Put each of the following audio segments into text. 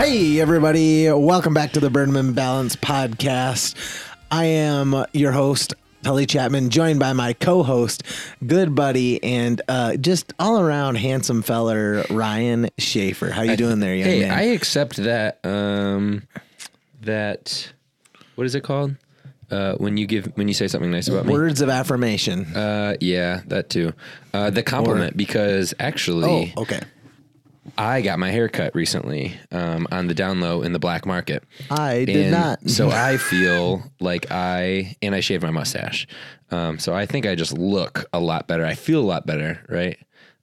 Hey, everybody. Welcome back to the Bourbon and Balance podcast. I am your host, Tully Chapman, joined by my co host, good buddy, and uh, just all around handsome feller, Ryan Schaefer. How you doing there, young Hey, man? I accept that. Um, that what is it called? Uh, when you give when you say something nice about me. Words of affirmation. Uh, yeah, that too. Uh, the compliment because oh, actually okay. I got my hair cut recently um, on the down low in the black market. I did And not. so I feel like I and I shaved my mustache. Um, so I think I just look a lot better. I feel a lot better, right?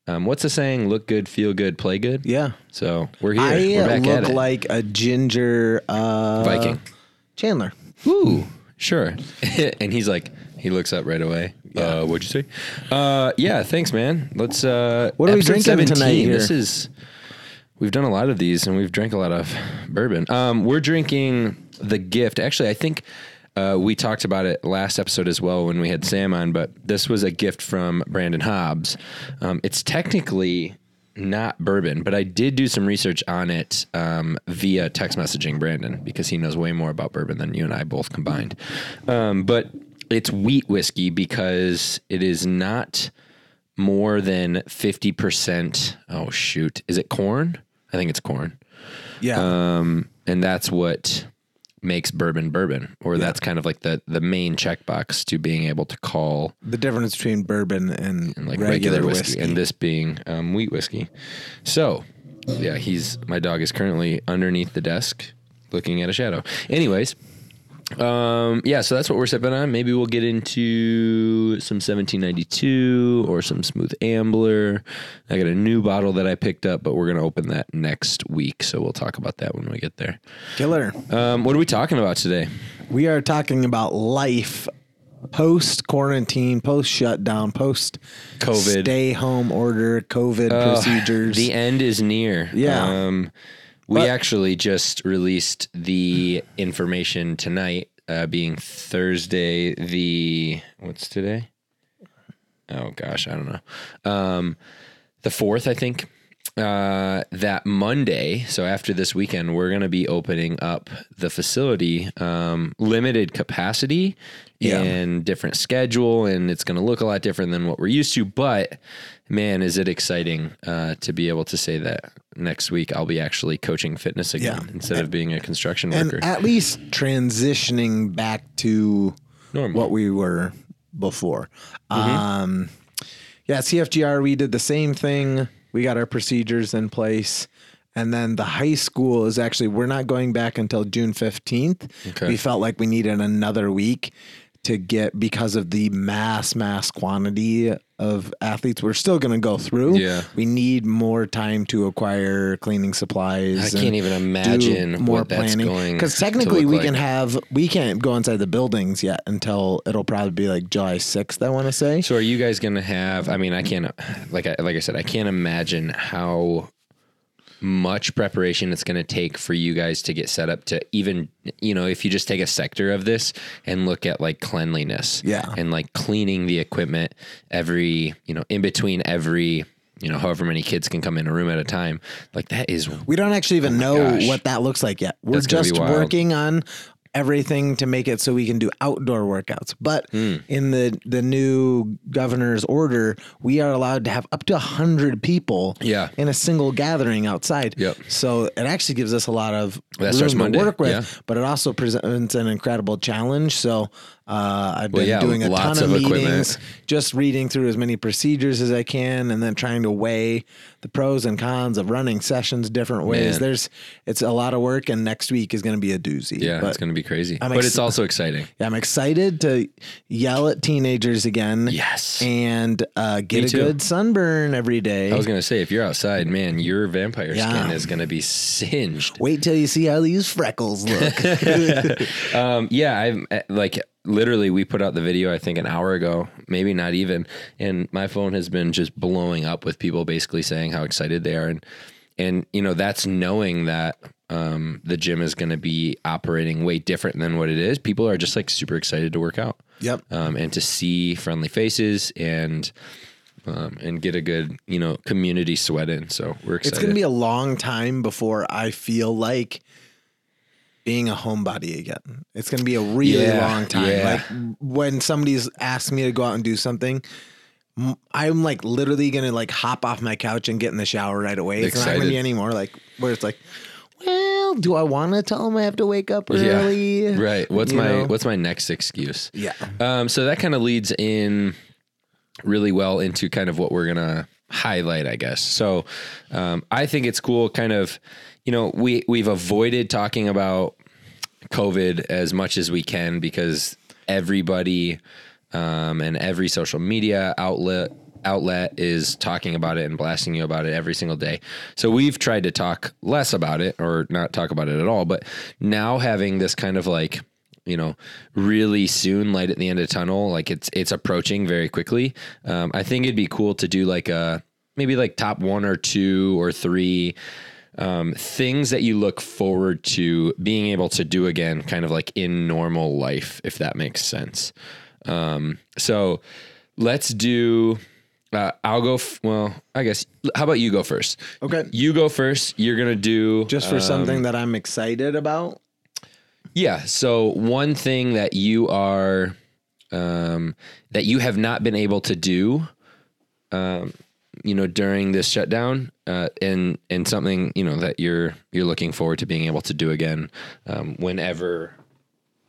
Um, what's the saying? Look good, feel good, play good. Yeah. So we're here. I we're back at look it. like a ginger uh, Viking. Chandler. Ooh, sure. and he's like, he looks up right away. Uh, what'd you say? Uh, yeah, thanks, man. Let's. Uh, What are we drinking tonight here? This is. We've done a lot of these, and we've drank a lot of bourbon. Um, we're drinking the gift. Actually, I think uh, we talked about it last episode as well when we had Sam on. But this was a gift from Brandon Hobbs. Um, it's technically not bourbon, but I did do some research on it um, via text messaging Brandon because he knows way more about bourbon than you and I both combined. Um, but it's wheat whiskey because it is not more than 50%. Oh, shoot. Is it corn? I think it's corn. Yeah. Um, and that's what makes bourbon bourbon, or that's kind of like the, the main checkbox to being able to call the difference between bourbon and, like regular, regular, whiskey. whiskey, and this being um, wheat whiskey. So, yeah, he's my dog is currently underneath the desk looking at a shadow. Anyways, um, yeah, so that's what we're sipping on. Maybe we'll get into some 1792 or some Smooth Ambler. I got a new bottle that I picked up, but we're gonna open that next week, so we'll talk about that when we get there. Killer. Um, what are we talking about today? We are talking about life post quarantine, post shutdown, post COVID. stay home order, COVID procedures. The end is near. Yeah. Um, we But- actually just released the information tonight, uh, being Thursday. The what's today? Oh gosh, I don't know. Um, the fourth, I think. Uh, that Monday, so after this weekend, we're going to be opening up the facility, um, limited capacity Yeah. and different schedule, and it's going to look a lot different than what we're used to. But man, is it exciting uh, to be able to say that next week I'll be actually coaching fitness again Yeah. instead of being a construction and worker. at least transitioning back to Normal. what we were before. Mm-hmm. Um, yeah, CFGR, we did the same thing. We got our procedures in place. And then the high school is actually, we're not going back until June 15th. Okay. We felt like we needed another week to get, because of the mass, mass quantity of athletes we're still going to go through. Yeah. We need more time to acquire cleaning supplies. I can't even imagine what that's going because technically we like. can have we can't go inside the buildings yet until it'll probably be like July sixth. I want to say. So are you guys going to have? I mean, I can't. Like I like I said, I can't imagine how much preparation it's going to take for you guys to get set up to even you know if you just take a sector of this and look at like cleanliness Yeah. and like cleaning the equipment every you know in between every you know however many kids can come in a room at a time like that is We don't actually even oh know Oh gosh. what that looks like yet. We're That's just working on everything to make it so we can do outdoor workouts. But Hmm. in the the new governor's order, we are allowed to have up to hundred people Yeah. in a single gathering outside. Yep. So it actually gives us a lot of That room Monday, to work with, yeah. but it also presents an incredible challenge. So uh, I've Well, been yeah, doing a ton of, of equipment. meetings, just reading through as many procedures as I can, and then trying to weigh the pros and cons of running sessions different ways. Man. There's it's a lot of work, and next week is going to be a doozy. yeah but it's going to be crazy I'm but ex- it's also exciting yeah, I'm excited to yell at teenagers again. Yes. and uh, get Me a too. good sunburn every day. I was going to say if you're outside man your vampire Yeah. skin is going to be singed Wait till you see how these freckles look. Um, yeah, I've uh, like literally we put out the video I think an hour ago, maybe not even, and my phone has been just blowing up with people basically saying how excited they are, and and you know that's knowing that um, the gym is going to be operating way different than what it is. People are just like super excited to work out. Yep. Um, and to see friendly faces and um, and get a good you know community sweat in. So we're excited. It's going to be a long time before I feel like being a homebody again. It's going to be a really Yeah, long time. yeah. Like when somebody's asked me to go out and do something, I'm like literally going to like hop off my couch and get in the shower right away. It's not going to Excited. be anymore like where it's like, well, do I want to tell them I have to wake up yeah, early? right. What's You my know? what's my next excuse? Yeah. Um, so that kind of leads in really well into kind of what we're gonna highlight, I guess. So um, I think it's cool, kind of, you know, we we've avoided talking about COVID as much as we can because everybody um, and every social media outlet outlet is talking about it and blasting you about it every single day. So we've tried to talk less about it or not talk about it at all. But now having this kind of like you know really soon light at the end of the tunnel like it's it's approaching very quickly um, i think it'd be cool to do like a maybe like top one or two or three um, things that you look forward to being able to do again, kind of like in normal life, if that makes sense. Um, so let's do. Uh, I'll go. F- well, I guess. How about you go first? Okay. You go first. You're gonna do Just for um, something that I'm excited about. Yeah. So one thing that you are um, that you have not been able to do, um, you know, during this shutdown, uh, and and something you know that you're you're looking forward to being able to do again um, whenever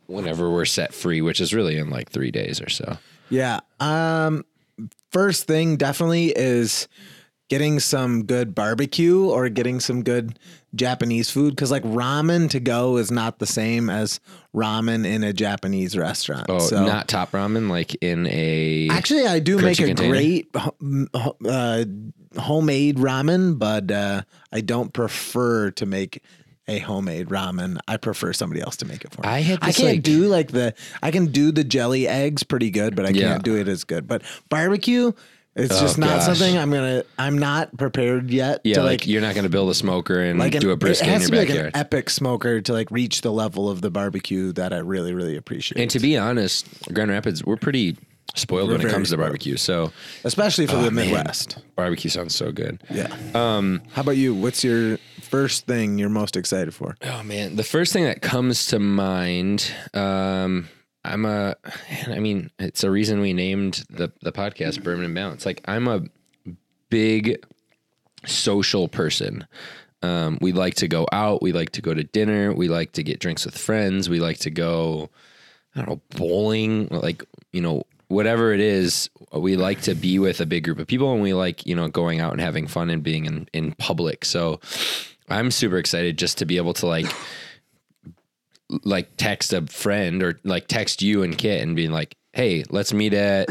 whenever we're set free, which is really in like three days or so. Yeah. Um first thing definitely is getting some good barbecue or getting some good Japanese food cuz like ramen to go is not the same as ramen in a Japanese restaurant. Oh, so not top ramen, like in a Actually, I do make a container? great uh, homemade ramen, but uh, I don't prefer to make a homemade ramen. I prefer somebody else to make it for me. I had I can't like- do like the I can do the jelly eggs pretty good, but I Yeah. can't do it as good. But barbecue, it's Oh, just not gosh. something I'm gonna. I'm not prepared yet. yeah, to like, like. you're not going to build a smoker and like an, do a it brisket in has your to be like backyard. an epic smoker to like reach the level of the barbecue that I really really appreciate. and to be honest, Grand Rapids, we're pretty spoiled We're when it very comes to spoiled. barbecue. So especially for the Oh, man. Midwest. barbecue sounds so good. Yeah. Um, How about you? What's your first thing you're most excited for? Oh man, the first thing that comes to mind, um, I'm a, I mean, it's a reason we named the the podcast Bourbon and Balance. Like, I'm a big social person. Um, we like to go out. We like to go to dinner. We like to get drinks with friends. We like to go, I don't know, bowling. Like, you know, whatever it is, we like to be with a big group of people, and we like, you know, going out and having fun and being in in public. So, I'm super excited just to be able to like like text a friend or like text you and Kit and being like, "Hey, let's meet at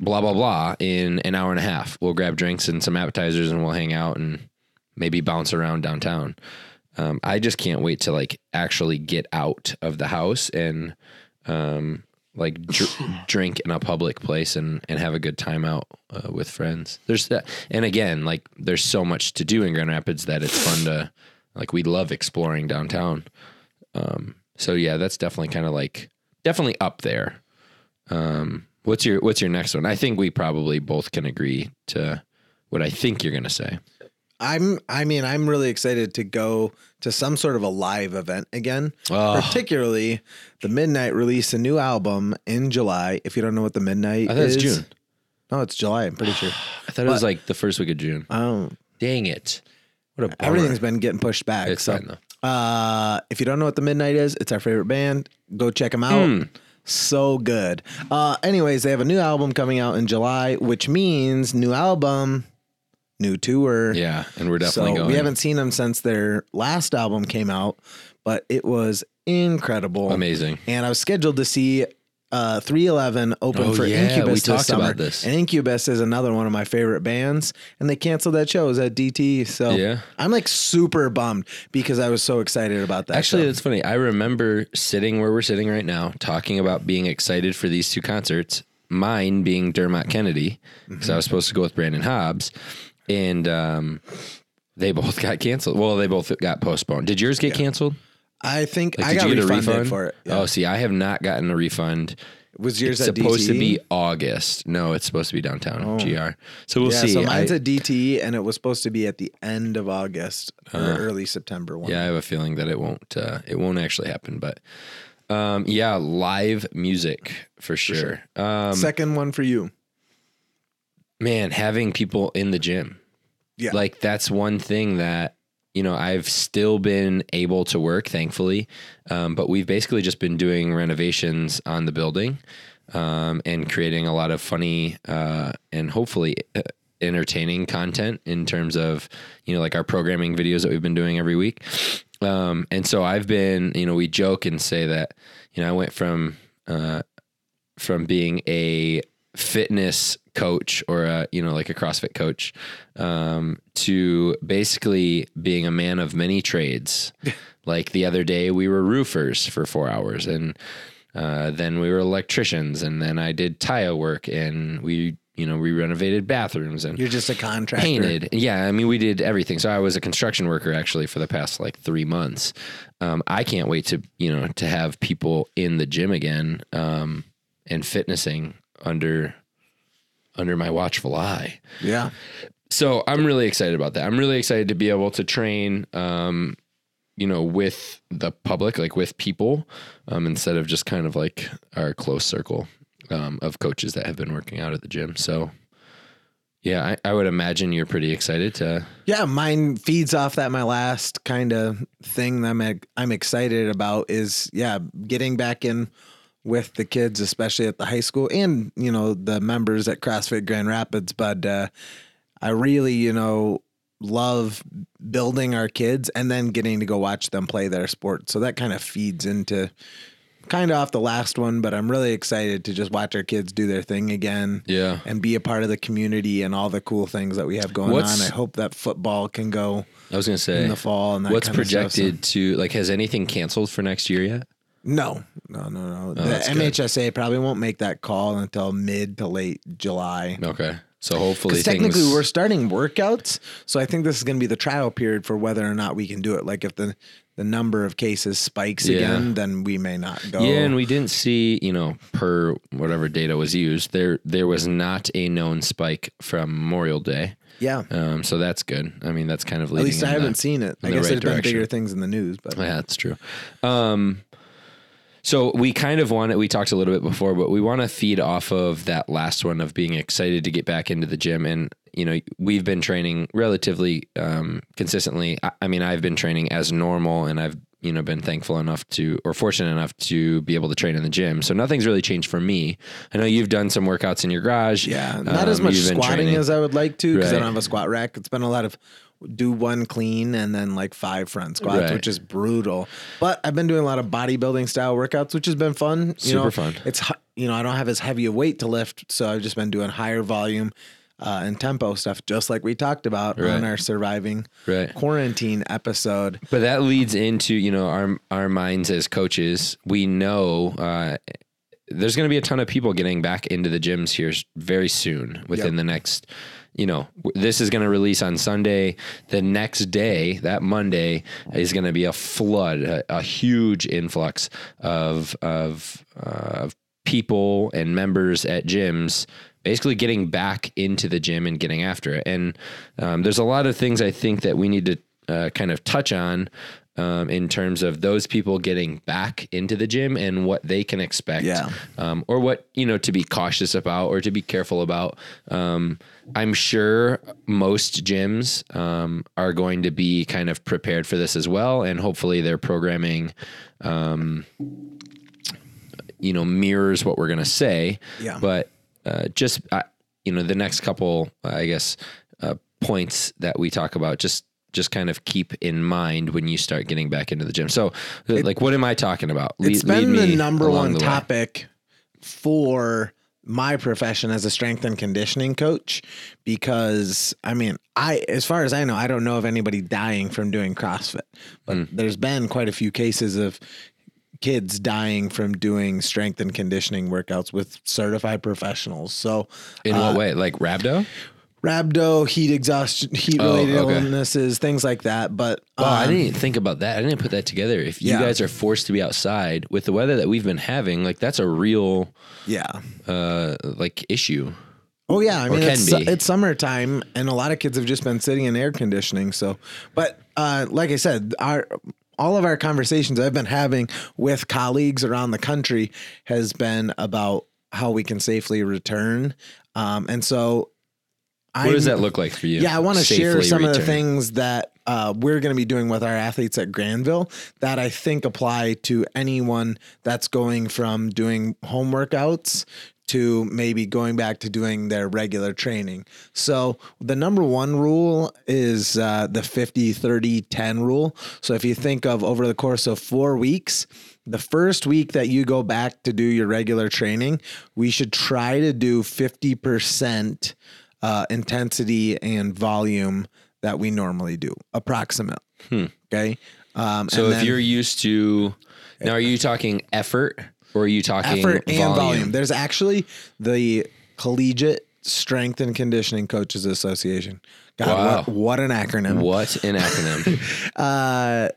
blah blah blah in an hour and a half. We'll grab drinks and some appetizers and we'll hang out and maybe bounce around downtown." Um, I just can't wait to like actually get out of the house and um, like dr- drink in a public place and and have a good time out uh, with friends. There's that, and again, like there's so much to do in Grand Rapids that it's fun to like. We love exploring downtown. Um, so yeah, that's definitely kind of like definitely up there. Um, what's your what's your next one? I think we probably both can agree to what I think you're gonna say. I'm I mean, I'm really excited to go to some sort of a live event again. Oh. Particularly the Midnight released a new album in July. If you don't know what the Midnight I thought is. June. No, it's July, I'm pretty sure. I thought it was like the first week of June. Oh. Dang it! What a bummer. everything's been getting pushed back. It's so fine though. Uh, if you don't know what the Midnight is, it's our favorite band. Go check them out. Hmm. So good. Uh, anyways, they have a new album coming out in July, which means new album, new tour. Yeah, and we're definitely so going. we haven't seen them since their last album came out, but it was incredible, amazing. And I was scheduled to see uh, 311 open Oh, for yeah, Incubus we this talked summer. about this. And Incubus is another one of my favorite bands, and they canceled that show. It was at DTE, so Yeah. I'm like super bummed because I was so excited about that. Actually, show. it's funny. I remember sitting where we're sitting right now, talking about being excited for these two concerts. Mine being Dermot Kennedy, because I was supposed to go with Brandon Hobbs, and um, they both got canceled. Well, they both got postponed. Did yours get canceled? I think Like, I got you a refunded refund for it. Yeah. Oh, see, I have not gotten a refund. Was yours at DTE. it's supposed to be August. No, it's supposed to be downtown GR. So we'll yeah, see. so mine's I- at DTE, and it was supposed to be at the end of August or early September. One. yeah, I have a feeling that it won't. Uh, it won't actually happen. But um, yeah, live music for sure. Um, Second one for you. man, having people in the gym. Yeah. Like that's one thing that, you know, I've still been able to work, thankfully. Um, but we've basically just been doing renovations on the building um, and creating a lot of funny uh, and hopefully uh, entertaining content in terms of, you know, like our programming videos that we've been doing every week. Um, and so I've been, you know, we joke and say that, you know, I went from, uh, from being a fitness coach or a you know like a CrossFit coach um, to basically being a man of many trades. like the other day, we were roofers for four hours, and uh, then we were electricians, and then I did tile work, and we you know we renovated bathrooms and You're just a contractor. painted. Yeah, I mean, we did everything. So I was a construction worker actually for the past like three months. Um, I can't wait to you know to have people in the gym again um, and fitnessing under under my watchful eye. Yeah. So I'm really excited about that. I'm really excited to be able to train, um, you know, with the public, like with people, um, instead of just kind of like our close circle um, of coaches that have been working out at the gym. So, yeah, I, I would imagine you're pretty excited to. Yeah, mine feeds off that. My last kind of thing that I'm I'm excited about is yeah, getting back in with the kids, especially at the high school, and you know the members at CrossFit Grand Rapids. But uh, I really, you know, love building our kids and then getting to go watch them play their sport. So that kind of feeds into kind of off the last one, but I'm really excited to just watch our kids do their thing again Yeah. and be a part of the community and all the cool things that we have going What's- on. I hope that football can go I was going to say, in the fall and that what's stuff, so- projected to, like, has anything canceled for next year yet? No, no, no, no. the Oh, that's good. MHSA probably won't make that call until mid to late July. Okay. So hopefully Because things. technically we're starting workouts, so I think this is going to be the trial period for whether or not we can do it. Like if the the number of cases spikes Yeah. again, then we may not go. Yeah, and we didn't see, you know, per whatever data was used, there there was not a known spike from Memorial Day. yeah. Um, so that's good. I mean, that's kind of At least I in haven't the- seen it. I in the guess right there's been direction. bigger things in the news, but Yeah, that's true. Um, so we kind of want it. We talked a little bit before, but we want to feed off of that last one of being excited to get back into the gym. And you know, we've been training relatively um, consistently. I, I mean, I've been training as normal, and I've you know been thankful enough to or fortunate enough to be able to train in the gym. So nothing's really changed for me. I know you've done some workouts in your garage. Yeah, not as Um, much squatting training. as I would like to because I don't have a squat rack. It's been a lot of do one clean and then like five front squats, Right. which is brutal. But I've been doing a lot of bodybuilding style workouts, which has been fun. You Super know, fun. It's you know I don't have as heavy a weight to lift, so I've just been doing higher volume. Uh, and tempo stuff, just like we talked about Right. on our surviving Right. quarantine episode. But that leads into you know our our minds as coaches. We know uh, there's going to be a ton of people getting back into the gyms here very soon. Within Yep. the next, you know, this is going to release on Sunday. The next day, that Monday, is going to be a flood, a, a huge influx of of uh, of people and members at gyms basically getting back into the gym and getting after it. And um, there's a lot of things I think that we need to uh, kind of touch on um, in terms of those people getting back into the gym and what they can expect, Yeah. um, or what you know to be cautious about or to be careful about. Um, I'm sure most gyms um, are going to be kind of prepared for this as well, and hopefully their programming you know mirrors what we're going to say Yeah. but uh, just uh, you know the next couple i guess uh, points that we talk about just just kind of keep in mind when you start getting back into the gym. So uh, like what am i talking about? Lead- it's been the number one the way. topic for my profession as a strength and conditioning coach because I mean I as far as I know I don't know of anybody dying from doing CrossFit but Hmm. there's been quite a few cases of kids dying from doing strength and conditioning workouts with certified professionals. So in what way? Like rhabdo rhabdo, heat exhaustion, heat related Oh, okay. illnesses, things like that. But Wow, I um, didn't even think about that. I didn't put that together. If you Yeah. guys are forced to be outside with the weather that we've been having, like that's a real yeah. uh like issue. Oh yeah, I mean it's, it's summertime, and a lot of kids have just been sitting in air conditioning. So, but uh, like I said, our all of our conversations I've been having with colleagues around the country has been about how we can safely return. Um, and so, What does that look like for you? Yeah, I want to share some of the things that uh, we're going to be doing with our athletes at Grandville that I think apply to anyone that's going from doing home workouts to maybe going back to doing their regular training. So, the number one rule is uh, the 50 30 10 rule. So, if you think of over the course of four weeks, the first week that you go back to do your regular training, we should try to do 50% uh, intensity and volume that we normally do, approximate. Okay. Um, So and if then you're used to now, are you talking effort or are you talking effort and volume. volume? there's actually the Collegiate Strength and Conditioning Coaches Association. God, Wow. what, what an acronym. What an acronym! Uh,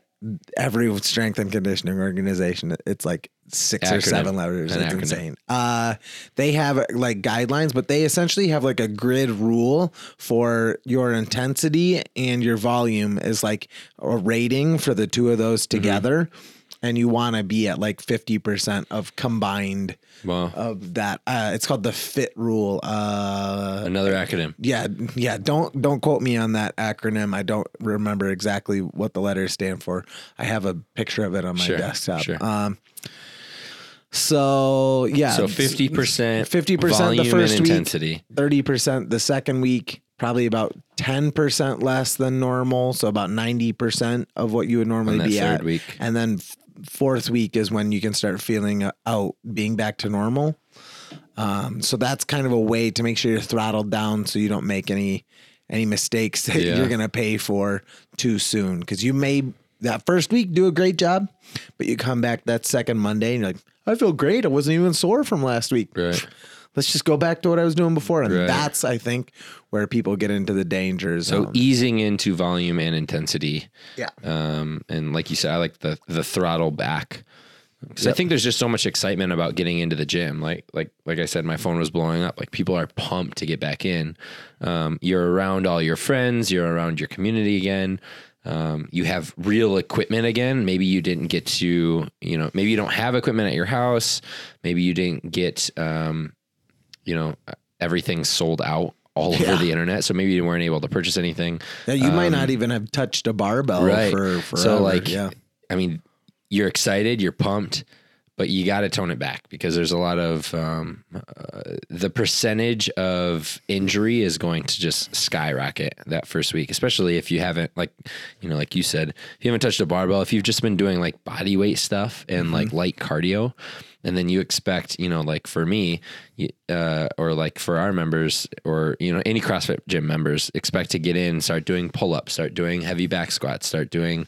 every strength and conditioning organization, it's like six or seven letters. An it's acronym. insane. Uh, they have like guidelines, but they essentially have like a grid rule for your intensity and your volume is like a rating for the two of those Mm-hmm. And you want to be at like 50% of combined Wow, of that. Uh, it's called the FIT rule. Uh, another acronym. yeah, yeah. Don't don't quote me on that acronym. I don't remember exactly what the letters stand for. I have a picture of it on my Sure, desktop. sure. Um. So yeah. So fifty percent, 50% the first week. intensity. thirty percent the second week. Probably about ten percent less than normal. So about ninety percent of what you would normally be at. week. And then fourth week is when you can start feeling uh, out, being back to normal. Um, so that's kind of a way to make sure you're throttled down so you don't make any any mistakes that Yeah. you're gonna pay for too soon. Because you may that first week do a great job, but you come back that second Monday and you're like, I feel great. I wasn't even sore from last week. Right. Let's just go back to what I was doing before. And Right. that's I think where people get into the dangers. So easing into volume and intensity. yeah. Um, and like you said, I like the the throttle back. Because I think there's just so much excitement about getting into the gym. Like like like I said, my phone was blowing up. Like people are pumped to get back in. Um, you're around all your friends. You're around your community again. Um, you have real equipment again. Maybe you didn't get to, you know, maybe you don't have equipment at your house. Maybe you didn't get, um, you know, everything sold out all Yeah. over the internet. So maybe you weren't able to purchase anything. Yeah, you might not even have touched a barbell Um, Right. for forever. So like, yeah. I mean, you're excited, you're pumped, but you got to tone it back because there's a lot of um, uh, the percentage of injury is going to just skyrocket that first week, especially if you haven't like, you know, like you said, if you haven't touched a barbell, if you've just been doing like body weight stuff and like light cardio. And then you expect, you know, like for me, uh, or like for our members, or you know, any CrossFit gym members, expect to get in, start doing pull ups, start doing heavy back squats, start doing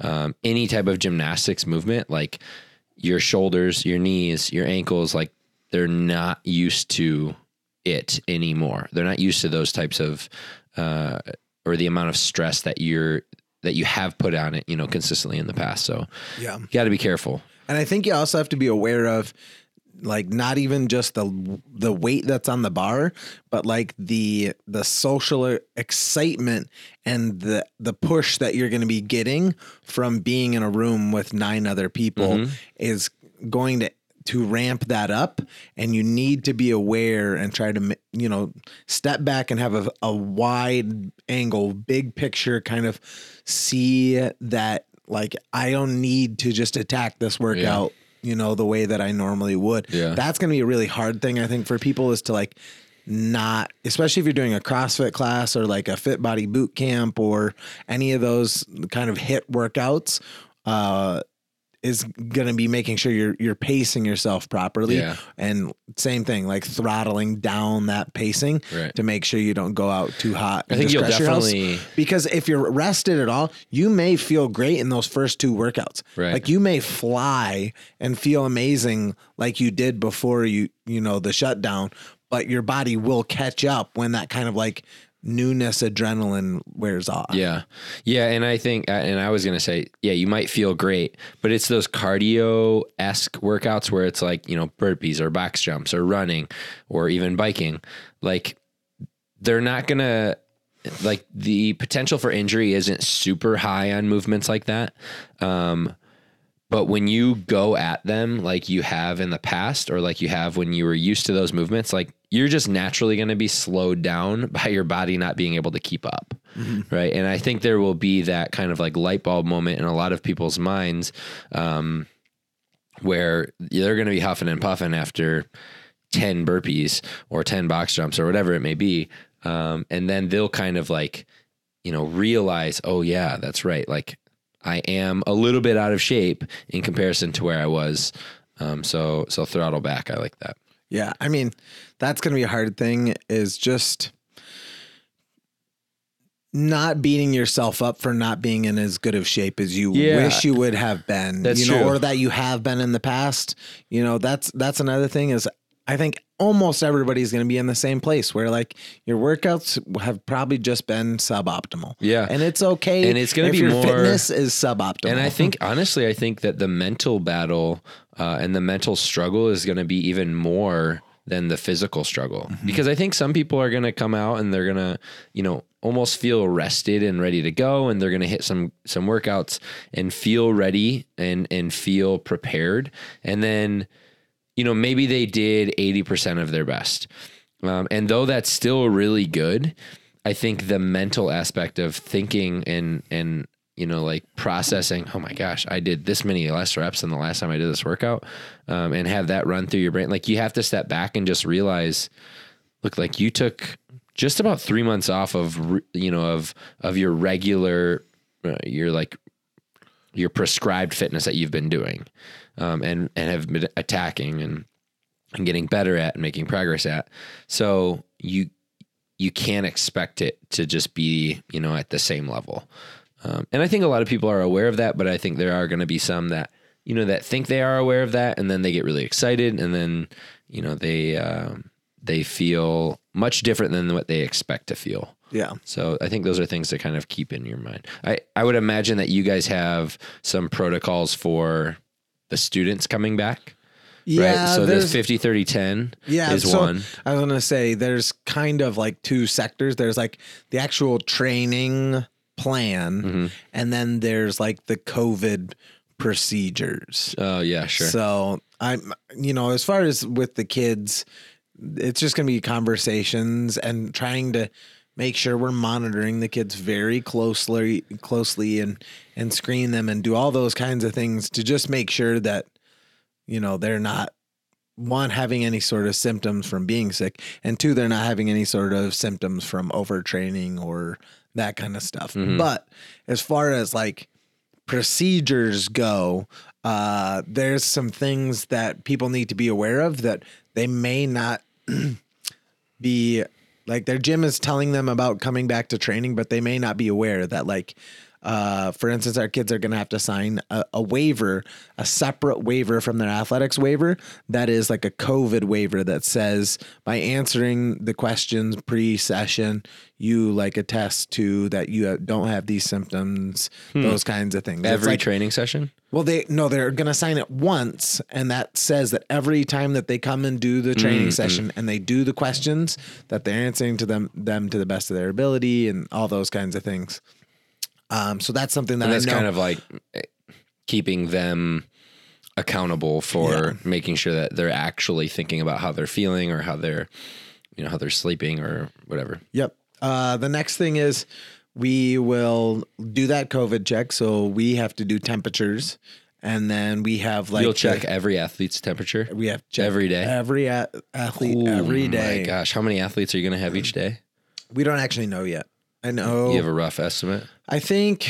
um, any type of gymnastics movement, like your shoulders, your knees, your ankles, like they're not used to it anymore. They're not used to those types of uh, or the amount of stress that you're that you have put on it, you know, consistently in the past. So Yeah. you got to be careful. And I think you also have to be aware of like not even just the the weight that's on the bar, but like the the social excitement and the the push that you're going to be getting from being in a room with nine other people mm-hmm. is going to to ramp that up. And you need to be aware and try to you know step back and have a, a wide angle big picture kind of see that like i don't need to just attack this workout you know the way that i normally would Yeah. that's going to be a really hard thing i think for people is to like not especially if you're doing a CrossFit class or like a fit body boot camp or any of those kind of HIIT workouts uh is going to be making sure you're you're pacing yourself properly Yeah. and same thing like throttling down that pacing Right. to make sure you don't go out too hot I think you'll crush your house. definitely- because if you're rested at all you may feel great in those first two workouts Right. like you may fly and feel amazing like you did before you you know the shutdown but your body will catch up when that kind of like newness adrenaline wears off. Yeah. Yeah. And I think, uh, and I was going to say, yeah, you might feel great, but it's those cardio esque workouts where it's like, you know, burpees or box jumps or running or even biking. Like, they're not going to, like, the potential for injury isn't super high on movements like that. Um, but when you go at them like you have in the past, or like you have when you were used to those movements, like you're just naturally going to be slowed down by your body not being able to keep up. Mm-hmm. Right. And I think there will be that kind of like light bulb moment in a lot of people's minds um, where they're going to be huffing and puffing after 10 burpees or 10 box jumps or whatever it may be. Um, and then they'll kind of like, you know, realize, oh, yeah, that's right. Like I am a little bit out of shape in comparison to where I was. Um, so so throttle back. I like that. Yeah, I mean, that's going to be a hard thing. Is just not beating yourself up for not being in as good of shape as you yeah. wish you would have been. That's you know, true. or that you have been in the past. You know, that's that's another thing. Is I think almost everybody's going to be in the same place where like your workouts have probably just been suboptimal. Yeah. And it's okay. And it's going to be your more fitness is suboptimal. And I think honestly, I think that the mental battle uh, and the mental struggle is going to be even more than the physical struggle mm-hmm. because I think some people are going to come out and they're going to, you know, almost feel rested and ready to go and they're going to hit some some workouts and feel ready and and feel prepared and then you know, maybe they did 80% of their best. Um, and though that's still really good, I think the mental aspect of thinking and, and, you know, like processing, oh my gosh, I did this many less reps than the last time I did this workout, um, and have that run through your brain. Like you have to step back and just realize, look, like you took just about three months off of, you know, of, of your regular, uh, your like, your prescribed fitness that you've been doing um, and and have been attacking and and getting better at and making progress at. So you you can't expect it to just be you know at the same level. Um, and I think a lot of people are aware of that, but I think there are going to be some that you know that think they are aware of that, and then they get really excited, and then you know they um, they feel much different than what they expect to feel. Yeah. So I think those are things to kind of keep in your mind. I, I would imagine that you guys have some protocols for the students coming back. Yeah. Right? So there's 50, 30, 10 yeah, is so one. I was going to say there's kind of like two sectors. There's like the actual training plan, mm-hmm. and then there's like the COVID procedures. Oh, yeah, sure. So I'm, you know, as far as with the kids, it's just going to be conversations and trying to make sure we're monitoring the kids very closely closely and and screen them and do all those kinds of things to just make sure that you know they're not one having any sort of symptoms from being sick and two they're not having any sort of symptoms from overtraining or that kind of stuff mm-hmm. but as far as like procedures go uh there's some things that people need to be aware of that they may not be like their gym is telling them about coming back to training, but they may not be aware that like uh, for instance, our kids are going to have to sign a, a, waiver, a separate waiver from their athletics waiver. That is like a COVID waiver that says by answering the questions pre session, you like attest to that you don't have these symptoms, hmm. those kinds of things. Every like, training session? Well, they no, they're going to sign it once, and that says that every time that they come and do the training mm-hmm. session and they do the questions, that they're answering to them them to the best of their ability and all those kinds of things. Um, so that's something that and that's kind of like keeping them accountable for yeah. making sure that they're actually thinking about how they're feeling or how they're, you know, how they're sleeping or whatever. Yep. Uh, the next thing is we will do that COVID check. So we have to do temperatures. And then we have like you'll check the, every athlete's temperature. We have every day. Every a- athlete Ooh, every day. My gosh, how many athletes are you going to have each day? We don't actually know yet. I know. You have a rough estimate? I think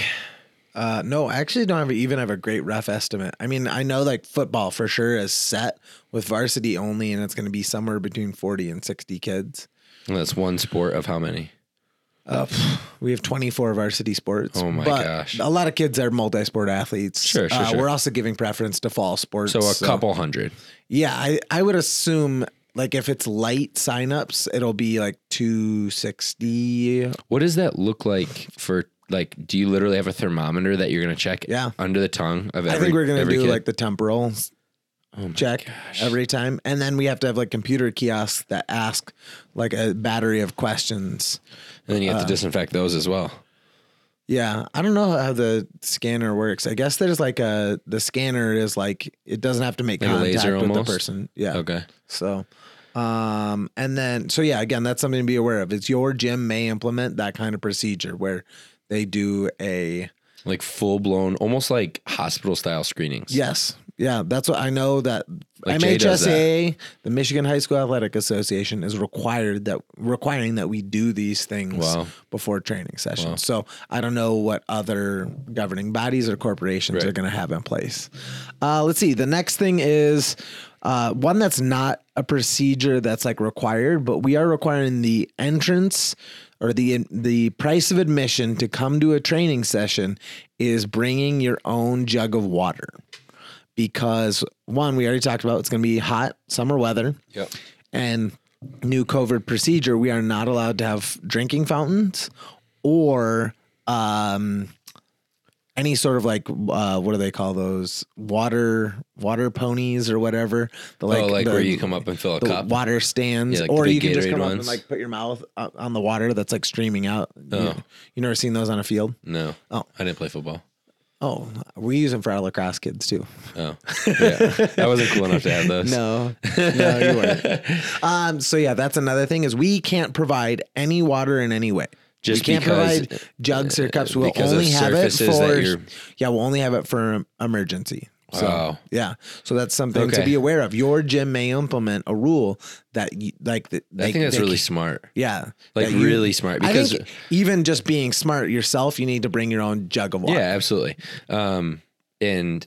uh, no, I actually don't have even have a great rough estimate. I mean, I know like football for sure is set with varsity only, and it's going to be somewhere between forty and sixty kids. And that's one sport of how many? Uh, we have 24 varsity sports. Oh my gosh. A lot of kids are multi sport athletes. Sure, sure, uh, sure, We're also giving preference to fall sports. So a so. couple hundred. Yeah, I, I would assume like if it's light signups, it'll be like two sixty. What does that look like for like? Do you literally have a thermometer that you're gonna check? Yeah. under the tongue of every. I think we're gonna do kid? like the temporal Oh check gosh. every time, and then we have to have like computer kiosks that ask like a battery of questions. And then you have uh, to disinfect those as well. Yeah, I don't know how the scanner works. I guess there's like a the scanner is like it doesn't have to make Like contact laser with almost? the person. Yeah. Okay. So, um, and then so yeah, again, that's something to be aware of. It's your gym may implement that kind of procedure where they do a Like full blown, almost like hospital style screenings. yes, yeah. That's what I know that Like MHSA, the Michigan High School Athletic Association, is required that requiring that we do these things Wow. before training sessions. So I don't know what other governing bodies or corporations Right. are going to have in place. Uh, let's see. The next thing is uh, one that's not a procedure that's like required, but we are requiring the entrance or the the price of admission to come to a training session is bringing your own jug of water because one we already talked about it's going to be hot summer weather Yep. and new COVID procedure, we are not allowed to have drinking fountains or um, any sort of like uh, what do they call those water water ponies or whatever. The oh, like the, where you come up and fill a the cup. water stands, Yeah, like or you can just Gatorade come up and like put your mouth on the water that's like streaming out. You, Oh. you never seen those on a field? No. Oh. I didn't play football. Oh, we use them for our lacrosse kids too. Oh, yeah. I wasn't cool enough to have those. No, no, you weren't. Um, so yeah, that's another thing is we can't provide any water in any way. Just we can't because- provide jugs or cups. We'll only have it for yeah. We'll only have it for emergency. So Wow. yeah, so that's something to be aware of. Your gym may implement a rule that you, like the, I think that's really smart. yeah, Like you- really smart because even just being smart yourself, you need to bring your own jug of water. Yeah, absolutely. Um, and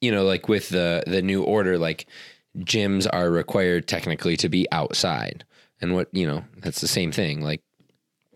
you know, like with the the new order, like gyms are required technically to be outside, and what you know, that's the same thing. Like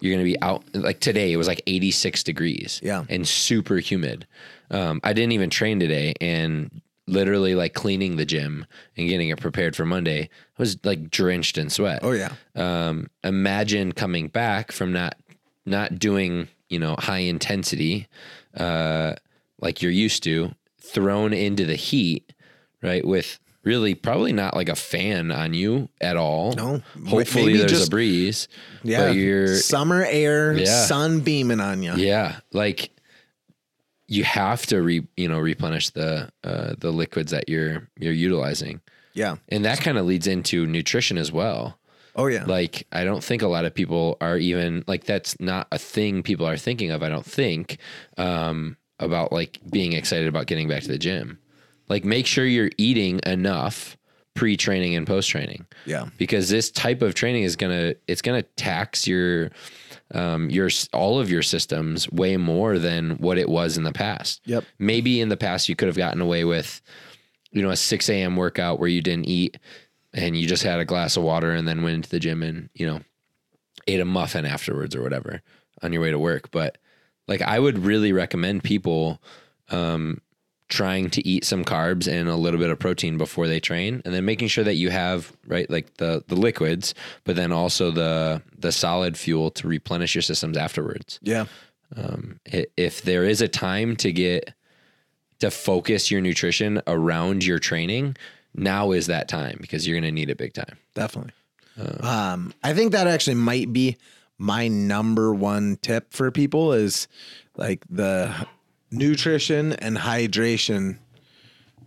you're gonna be out. Like today, it was like 86 degrees. Yeah. and super humid. Um, I didn't even train today, and literally like cleaning the gym and getting it prepared for Monday I was like drenched in sweat Oh yeah. um, imagine coming back from not not doing you know high intensity uh, like you're used to thrown into the heat right with really probably not like a fan on you at all No. hopefully Maybe there's just- a breeze Yeah. but you're Summer air, Yeah. sun beaming on you. yeah like you have to re you know replenish the uh, the liquids that you're you're utilizing Yeah. and that kind of leads into nutrition as well Oh yeah. Like, I don't think a lot of people are even like that's not a thing people are thinking of. I don't think um, about like being excited about getting back to the gym. Like, make sure you're eating enough pre training and post training yeah. because this type of training is gonna it's gonna tax your um, your all of your systems way more than what it was in the past. Yep. Maybe in the past you could have gotten away with, you know, a six a.m. workout where you didn't eat and you just had a glass of water and then went into the gym and you know ate a muffin afterwards or whatever on your way to work. But like I would really recommend people um, trying to eat some carbs and a little bit of protein before they train, and then making sure that you have right like the the liquids, but then also the the solid fuel to replenish your systems afterwards. Yeah. Um, if there is a time to get to focus your nutrition around your training, now is that time because you're going to need it big time. Definitely. um, I think that actually might be my number one tip for people is like the nutrition and hydration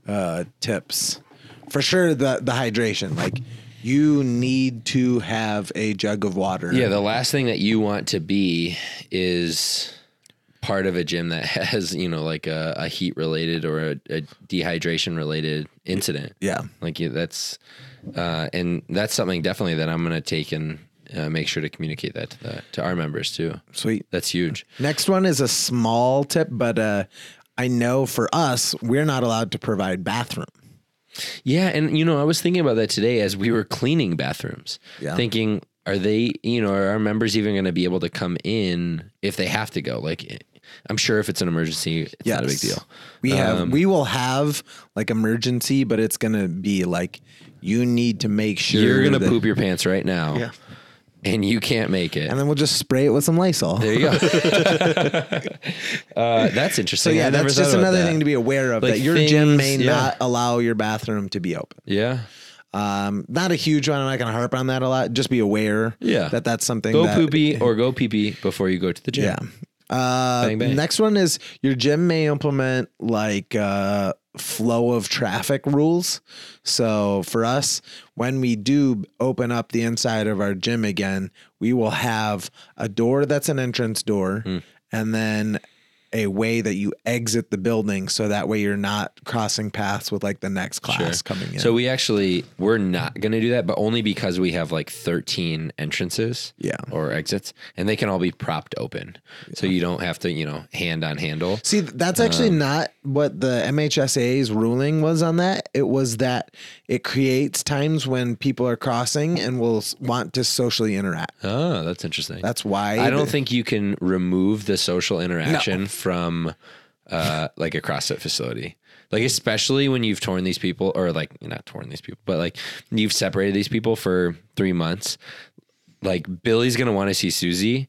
uh, tips. For sure, the the hydration. Like you need to have a jug of water. Yeah, the last thing that you want to be is part of a gym that has, you know, like a, a heat related or a, a dehydration related incident. Yeah. Like that's, uh, and that's something definitely that I'm going to take and uh, make sure to communicate that to, the, to our members too. Sweet. That's huge. Next one is a small tip, but uh, I know for us, we're not allowed to provide bathroom. Yeah, and you know, I was thinking about that today as we were cleaning bathrooms. Yeah. Thinking, are they, you know, are our members even going to be able to come in if they have to go? Like, I'm sure if it's an emergency, it's not a big deal. We have we will have like emergency, but it's gonna be like you need to make sure You're gonna poop your pants right now, Yeah. And you can't make it. and then we'll just spray it with some Lysol. there you go. uh, that's So interesting. yeah, I that's just another that. thing to be aware of Like that your gym may yeah. not allow your bathroom to be open. Yeah, Um, not a huge one. I'm not going to harp on that a lot. Just be aware. Yeah. that that's something. go that, poopy or go pee pee before you go to the gym. Yeah. Uh, Bang, bang. Next one is your gym may implement like uh, flow of traffic rules. So for us, when we do open up the inside of our gym again, we will have a door that's an entrance door, Hmm. and then a way that you exit the building so that way you're not crossing paths with like the next class coming in. So we actually we're not going to do that, but only because we have like 13 entrances, Yeah. or exits, and they can all be propped open, so you don't have to you know hand on handle. See, that's actually Um, not what the MHSA's ruling was on that. It was that it creates times when people are crossing and will want to socially interact. Oh, that's interesting. That's why I don't the- think you can remove the social interaction from uh, like a CrossFit facility. Like especially when you've torn these people, or like not torn these people, but like you've separated these people for three months. Like Billy's gonna want to see Susie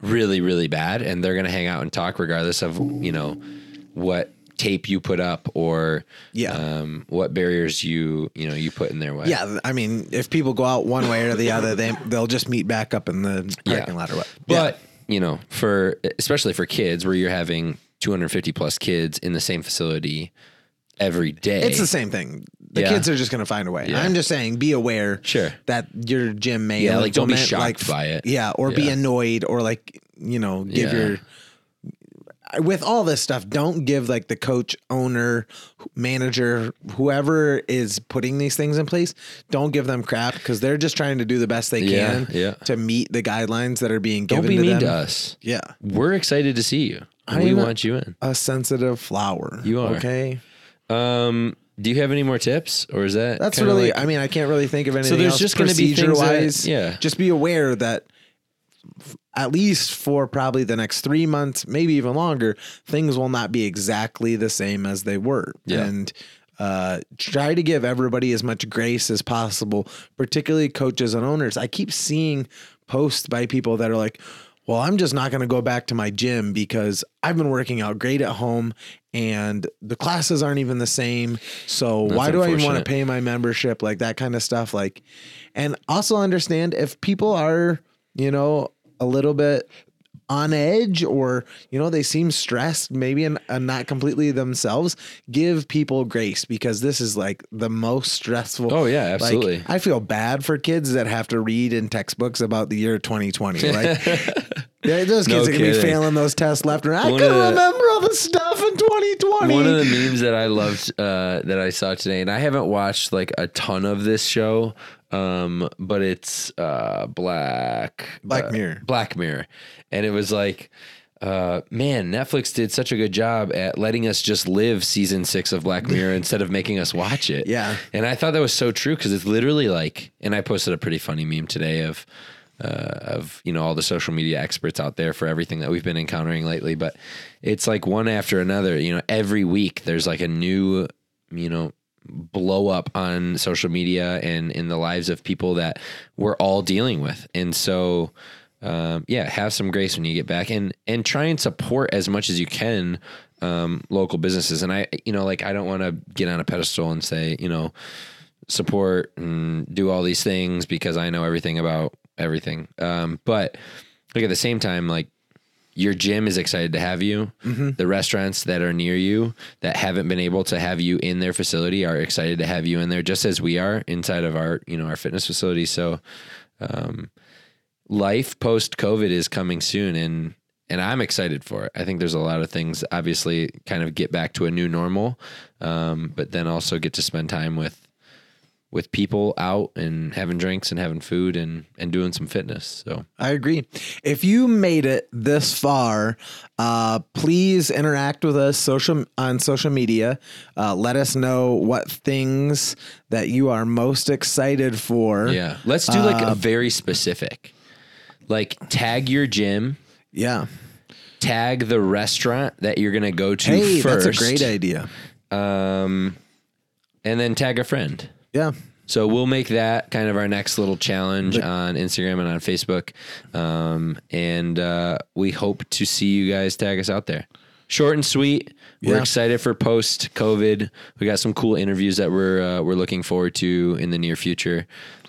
really, really bad, and they're gonna hang out and talk regardless of you know what tape you put up or Yeah. um, what barriers you you know you put in their way. Yeah, I mean, if people go out one way or the other, they they'll just meet back up in the parking lot or what. But you know, for especially for kids, where you're having 250 plus kids in the same facility every day, It's the same thing. The Yeah. kids are just going to find a way. Yeah. I'm just saying, be aware Sure. that your gym may Yeah, like, don't be shocked like, by it. Yeah, or be annoyed or like you know give Yeah. your with all this stuff. Don't give like the coach, owner, manager, whoever is putting these things in place. Don't give them crap because they're just trying to do the best they Yeah, can yeah. to meet the guidelines that are being don't given be to mean them. to us. Yeah, We're excited to see you. I we want you in. a sensitive flower. You are. okay. Um, do you have any more tips, or is that That's really. like- I mean, I can't really think of anything. So there's else just gonna be things procedure that- wise. yeah. Just be aware that at least for probably the next three months, maybe even longer, things will not be exactly the same as they were. Yeah. And uh, try to give everybody as much grace as possible, particularly coaches and owners. I keep seeing posts by people that are like, well, I'm just not going to go back to my gym because I've been working out great at home and the classes aren't even the same. So why do I even want to pay my membership? Like that kind of stuff. Like, and also understand if people are, you know, a little bit on edge or you know they seem stressed maybe and, not completely themselves give people grace because this is like the most stressful. Oh, yeah, like, absolutely. i feel bad for kids that have to read in textbooks about the year 2020 like yeah, those kids No are gonna be failing those tests left and right. I One can remember all the stuff in 2020 One of the memes that I loved uh, that I saw today, and I haven't watched like a ton of this show, um, but it's uh, Black Black uh, Mirror. Black Mirror, and it was like. Uh, man, Netflix did such a good job at letting us just live season six of Black Mirror instead of making us watch it. Yeah. And I thought that was so true because it's literally like, and I posted a pretty funny meme today of, uh, of you know all the social media experts out there for everything that we've been encountering lately. But it's like one after another. You know, every week there's like a new, you know, blow up on social media and in the lives of people that we're all dealing with. And so, um, yeah, have some grace when you get back and and try and support as much as you can um, local businesses. And I, you know, like I don't want to get on a pedestal and say, you know, support and do all these things because I know everything about everything. Um, but like at the same time, like your gym is excited to have you. The restaurants that are near you that haven't been able to have you in their facility are excited to have you in there, just as we are inside of our, you know, our fitness facility. So, um, life post COVID is coming soon, and and I'm excited for it. I think there's a lot of things, obviously, kind of get back to a new normal, um, but then also get to spend time with with people out and having drinks and having food and and doing some fitness. So I agree. If you made it this far, uh, please interact with us social on social media. Uh, let us know what things that you are most excited for. yeah, let's do like a very specific, like tag your gym. Yeah. tag the restaurant that you're gonna go to Hey, first. that's a great idea. Um, and then tag a friend. Yeah. So we'll make that kind of our next little challenge on Instagram and on Facebook. Um, and uh, we hope to see you guys tag us out there. Short and sweet. We're Yeah. excited for post COVID. We got some cool interviews that we're uh, we're looking forward to in the near future.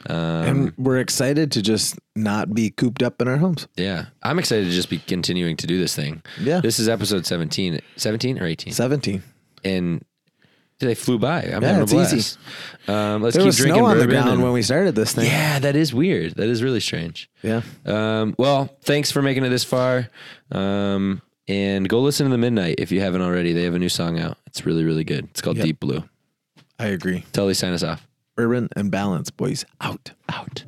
Um, And we're excited to just not be cooped up in our homes. yeah, I'm excited to just be continuing to do this thing. Yeah. this is episode 17, 17 or 18, 17. and they flew by. I'm Yeah, having a it's blast. easy. Um, let's There keep was drinking snow on the ground and- when we started this thing. Yeah, that is weird. That is really strange. Yeah. Um, well, thanks for making it this far. Um, and go listen to the Midnight if you haven't already. They have a new song out. It's really, really good. It's called Yep. Deep Blue. I agree. Totally sign us off. Bourbon and balance, boys. Out. Out.